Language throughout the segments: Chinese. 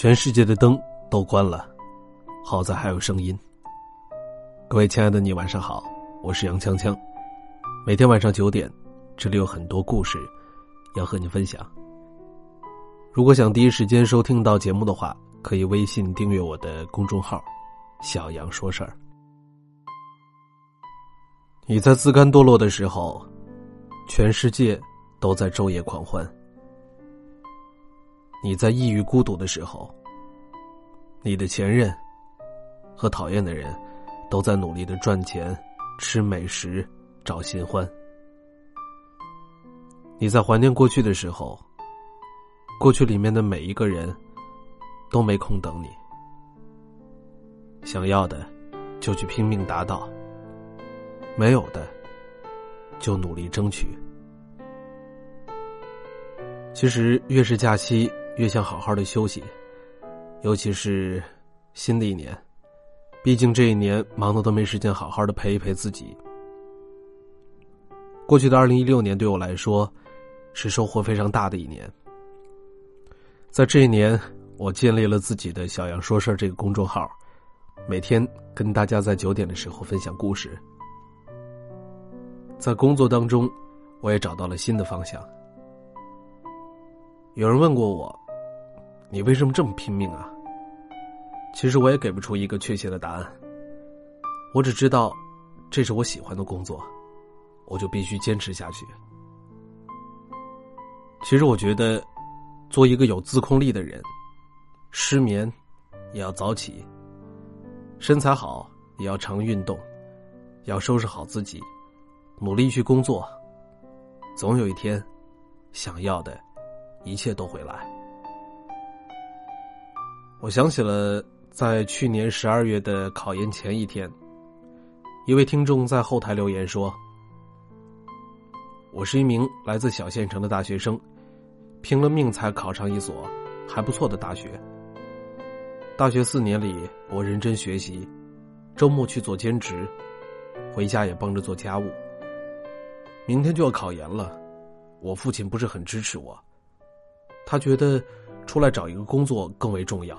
全世界的灯都关了，好在还有声音。各位亲爱的你，晚上好，我是杨锵锵。每天晚上九点，这里有很多故事要和你分享。如果想第一时间收听到节目的话，可以微信订阅我的公众号“小杨说事儿”。你在自甘堕落的时候，全世界都在昼夜狂欢。你在抑郁孤独的时候，你的前任和讨厌的人都在努力的赚钱、吃美食、找新欢。你在怀念过去的时候，过去里面的每一个人都没空等你。想要的就去拼命达到，没有的就努力争取。其实越是假期。越想好好的休息，尤其是新的一年，毕竟这一年忙的都没时间好好的陪一陪自己。过去的二零一六年对我来说是收获非常大的一年，在这一年，我建立了自己的小杨说事儿这个公众号，每天跟大家在九点的时候分享故事。在工作当中，我也找到了新的方向。有人问过我。你为什么这么拼命啊？其实我也给不出一个确切的答案。我只知道，这是我喜欢的工作，我就必须坚持下去。其实我觉得，做一个有自控力的人，失眠也要早起，身材好也要常运动，要收拾好自己，努力去工作，总有一天，想要的一切都会来。我想起了在去年十二月的考研前一天，一位听众在后台留言说：“我是一名来自小县城的大学生，拼了命才考上一所还不错的大学。大学四年里，我认真学习，周末去做兼职，回家也帮着做家务。明天就要考研了，我父亲不是很支持我，他觉得出来找一个工作更为重要。”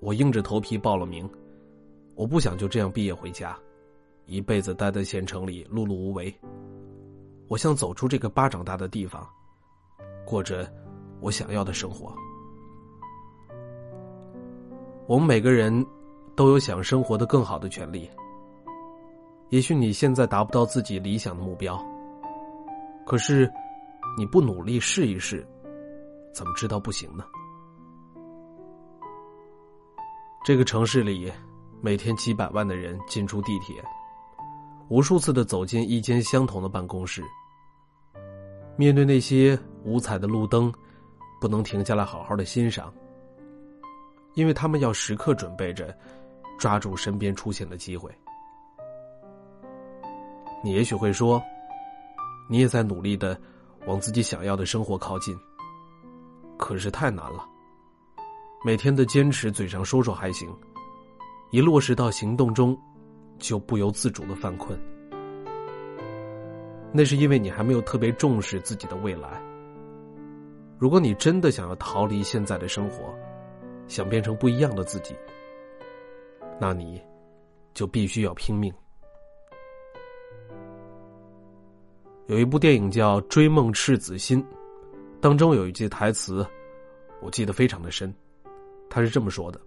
我硬着头皮报了名，我不想就这样毕业回家，一辈子待在县城里碌碌无为。我想走出这个巴掌大的地方，过着我想要的生活。我们每个人都有想生活的更好的权利。也许你现在达不到自己理想的目标，可是你不努力试一试，怎么知道不行呢？这个城市里，每天几百万的人进出地铁，无数次的走进一间相同的办公室。面对那些五彩的路灯，不能停下来好好的欣赏，因为他们要时刻准备着抓住身边出现的机会。你也许会说，你也在努力的往自己想要的生活靠近，可是太难了。每天的坚持，嘴上说说还行，一落实到行动中，就不由自主的犯困。那是因为你还没有特别重视自己的未来。如果你真的想要逃离现在的生活，想变成不一样的自己，那你就必须要拼命。有一部电影叫《追梦赤子心》，当中有一句台词，我记得非常的深。他是这么说的：“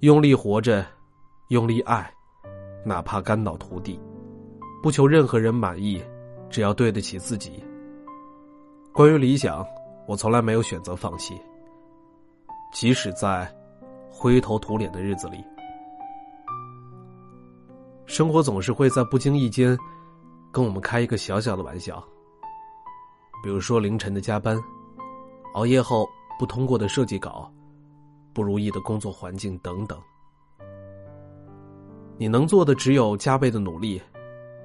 用力活着，用力爱，哪怕肝脑涂地，不求任何人满意，只要对得起自己。关于理想，我从来没有选择放弃，即使在灰头土脸的日子里。生活总是会在不经意间跟我们开一个小小的玩笑，比如说凌晨的加班，熬夜后。”不通过的设计稿，不如意的工作环境等等，你能做的只有加倍的努力，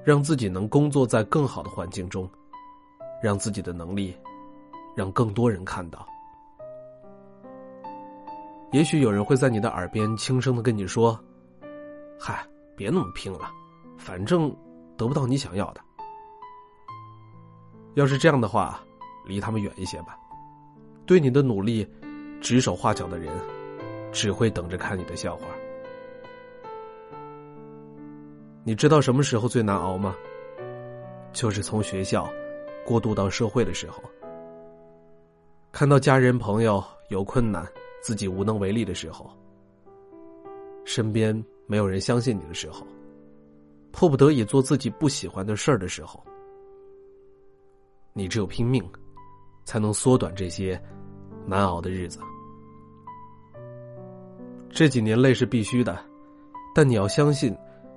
让自己能工作在更好的环境中，让自己的能力让更多人看到。也许有人会在你的耳边轻声的跟你说：“嗨，别那么拼了，反正得不到你想要的。”要是这样的话，离他们远一些吧。对你的努力指手画脚的人，只会等着看你的笑话。你知道什么时候最难熬吗？就是从学校过渡到社会的时候，看到家人朋友有困难，自己无能为力的时候，身边没有人相信你的时候，迫不得已做自己不喜欢的事儿的时候，你只有拼命，才能缩短这些难熬的日子。这几年累是必须的，但你要相信。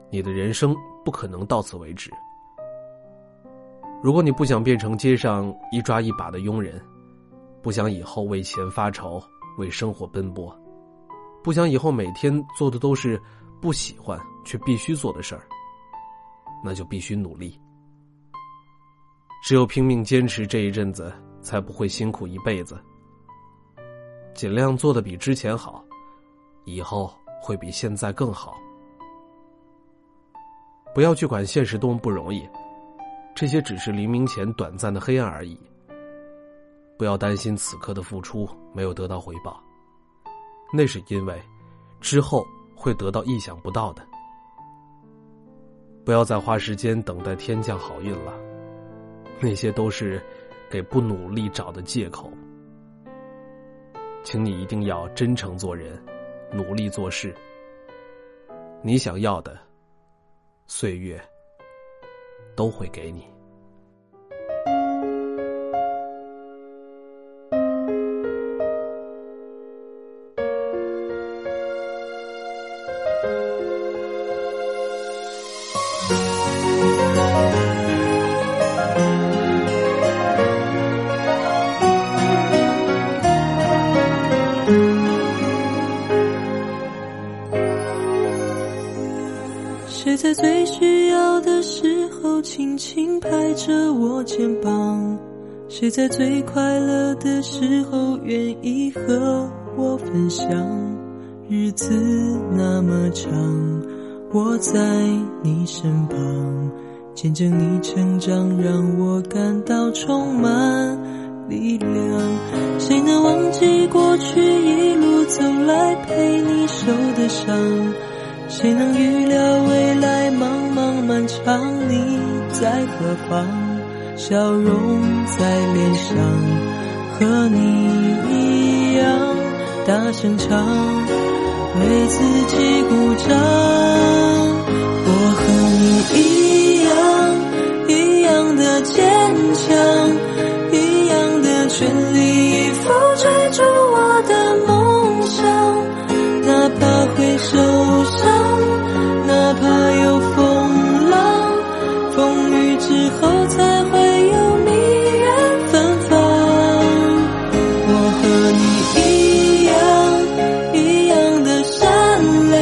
你的人生不可能到此为止。如果你不想变成街上一抓一把的佣人，不想以后为钱发愁、为生活奔波，不想以后每天做的都是不喜欢却必须做的事儿，那就必须努力。只有拼命坚持这一阵子，才不会辛苦一辈子。尽量做的比之前好，以后会比现在更好。不要去管现实多么不容易，这些只是黎明前短暂的黑暗而已。不要担心此刻的付出没有得到回报，那是因为之后会得到意想不到的。不要再花时间等待天降好运了，那些都是给不努力找的借口。请你一定要真诚做人，努力做事。你想要的。岁月都会给你。最需要的时候轻轻拍着我肩膀？谁在最快乐的时候愿意和我分享？日子那么长，我在你身旁，见证你成长，让我感到充满力量。谁能忘记过去一路走来陪你受的伤？谁能预料未来茫茫漫长？你在何方？笑容在脸上，和你一样大声唱，为自己鼓掌。我和你一样，一样的坚强，一样的全力受伤哪怕有风浪风雨之后才会有迷人芬芳我和你一样一样的善良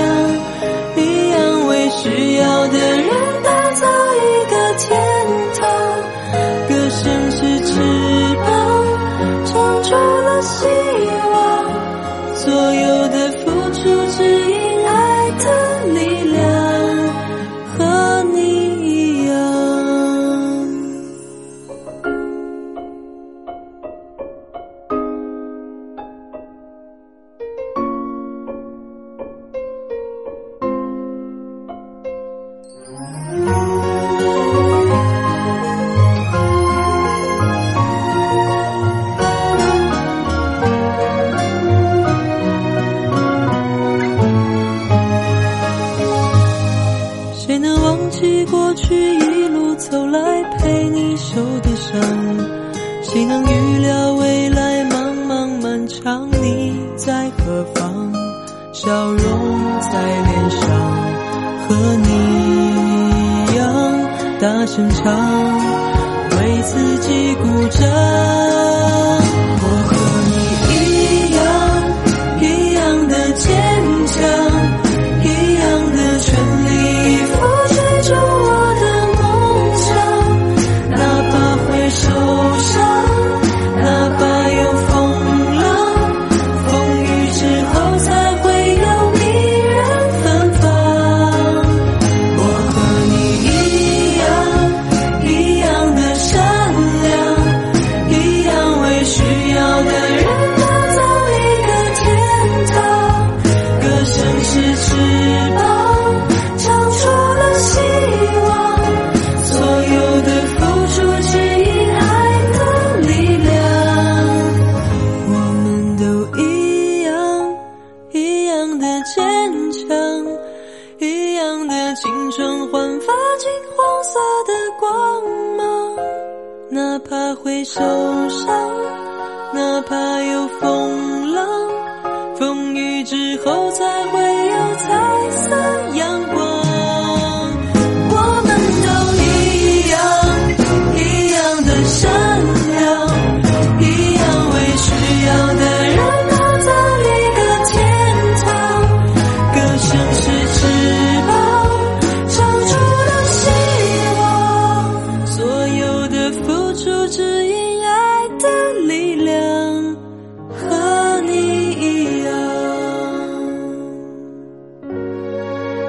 一样为需要的人打造一个天堂歌声是翅膀唱出了希望所有聊未来茫茫漫长？你在何方？笑容在脸上，和你一样大声唱，为自己鼓掌。青春焕发金黄色的光芒，哪怕会受伤，哪怕有风浪，风雨之后才会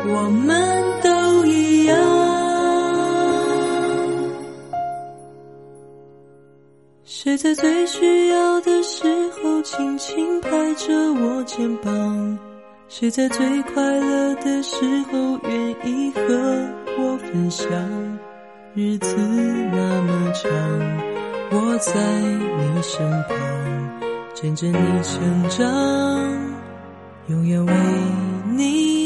我们都一样。谁在最需要的时候轻轻拍着我肩膀？谁在最快乐的时候愿意和我分享？日子那么长，我在你身旁，见证你成长，永远为你。